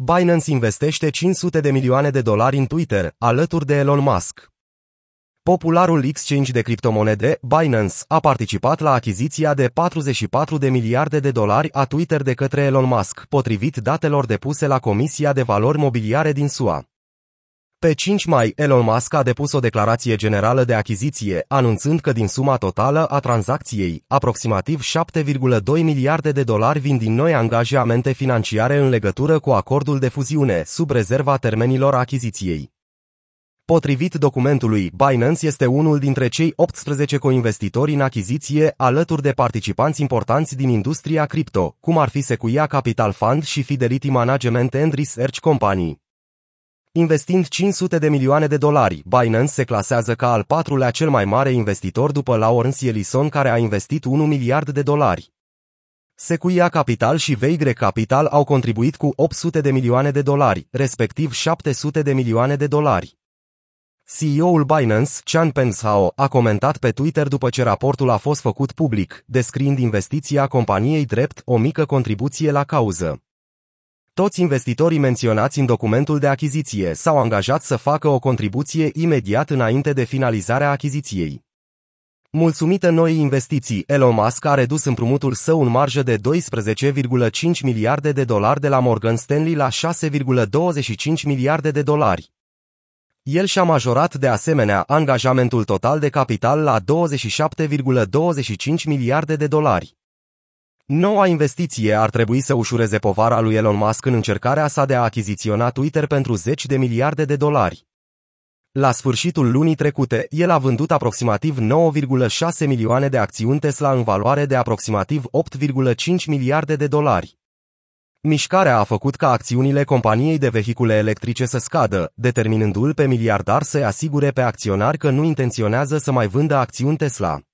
Binance investește 500 de milioane de dolari în Twitter, alături de Elon Musk. Popularul exchange de criptomonede, Binance, a participat la achiziția de 44 de miliarde de dolari a Twitter de către Elon Musk, potrivit datelor depuse la Comisia de Valori Mobiliare din SUA. Pe 5 mai, Elon Musk a depus o declarație generală de achiziție, anunțând că din suma totală a tranzacției, aproximativ 7,2 miliarde de dolari vin din noi angajamente financiare în legătură cu acordul de fuziune, sub rezerva termenilor achiziției. Potrivit documentului, Binance este unul dintre cei 18 coinvestitori în achiziție, alături de participanți importanți din industria cripto, cum ar fi Sequoia Capital Fund și Fidelity Management and Research Company. Investind 500 de milioane de dolari, Binance se clasează ca al patrulea cel mai mare investitor după Lawrence Ellison care a investit 1 miliard de dolari. Sequoia Capital și Veigre Capital au contribuit cu 800 de milioane de dolari, respectiv 700 de milioane de dolari. CEO-ul Binance, Chan Pengzhao, a comentat pe Twitter după ce raportul a fost făcut public, descriind investiția companiei drept o mică contribuție la cauză. Toți investitorii menționați în documentul de achiziție s-au angajat să facă o contribuție imediat înainte de finalizarea achiziției. Mulțumită noii investiții, Elon Musk a redus împrumutul său în marjă de 12,5 miliarde de dolari de la Morgan Stanley la 6,25 miliarde de dolari. El și-a majorat de asemenea angajamentul total de capital la 27,25 miliarde de dolari. Noua investiție ar trebui să ușureze povara lui Elon Musk în încercarea sa de a achiziționa Twitter pentru 10 de miliarde de dolari. La sfârșitul lunii trecute, el a vândut aproximativ 9,6 milioane de acțiuni Tesla în valoare de aproximativ 8,5 miliarde de dolari. Mișcarea a făcut ca acțiunile companiei de vehicule electrice să scadă, determinându-l pe miliardar să asigure pe acționari că nu intenționează să mai vândă acțiuni Tesla.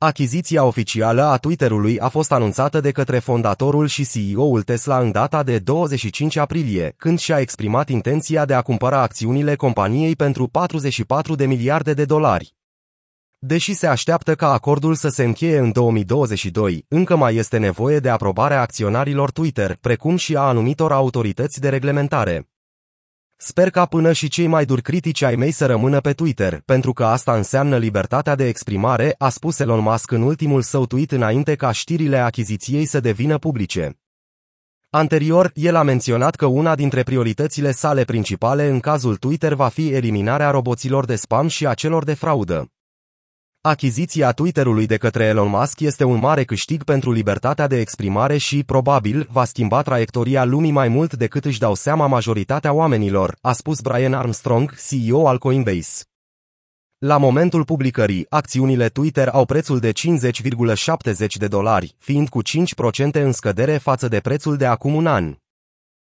Achiziția oficială a Twitter-ului a fost anunțată de către fondatorul și CEO-ul Tesla în data de 25 aprilie, când și-a exprimat intenția de a cumpăra acțiunile companiei pentru 44 de miliarde de dolari. Deși se așteaptă ca acordul să se încheie în 2022, încă mai este nevoie de aprobarea acționarilor Twitter, precum și a anumitor autorități de reglementare. Sper ca până și cei mai duri critici ai mei să rămână pe Twitter, pentru că asta înseamnă libertatea de exprimare, a spus Elon Musk în ultimul său tweet înainte ca știrile achiziției să devină publice. Anterior, el a menționat că una dintre prioritățile sale principale în cazul Twitter va fi eliminarea roboților de spam și a celor de fraudă. Achiziția Twitter-ului de către Elon Musk este un mare câștig pentru libertatea de exprimare și, probabil, va schimba traiectoria lumii mai mult decât își dau seama majoritatea oamenilor, a spus Brian Armstrong, CEO al Coinbase. La momentul publicării, acțiunile Twitter au prețul de 50,70 de dolari, fiind cu 5% în scădere față de prețul de acum un an.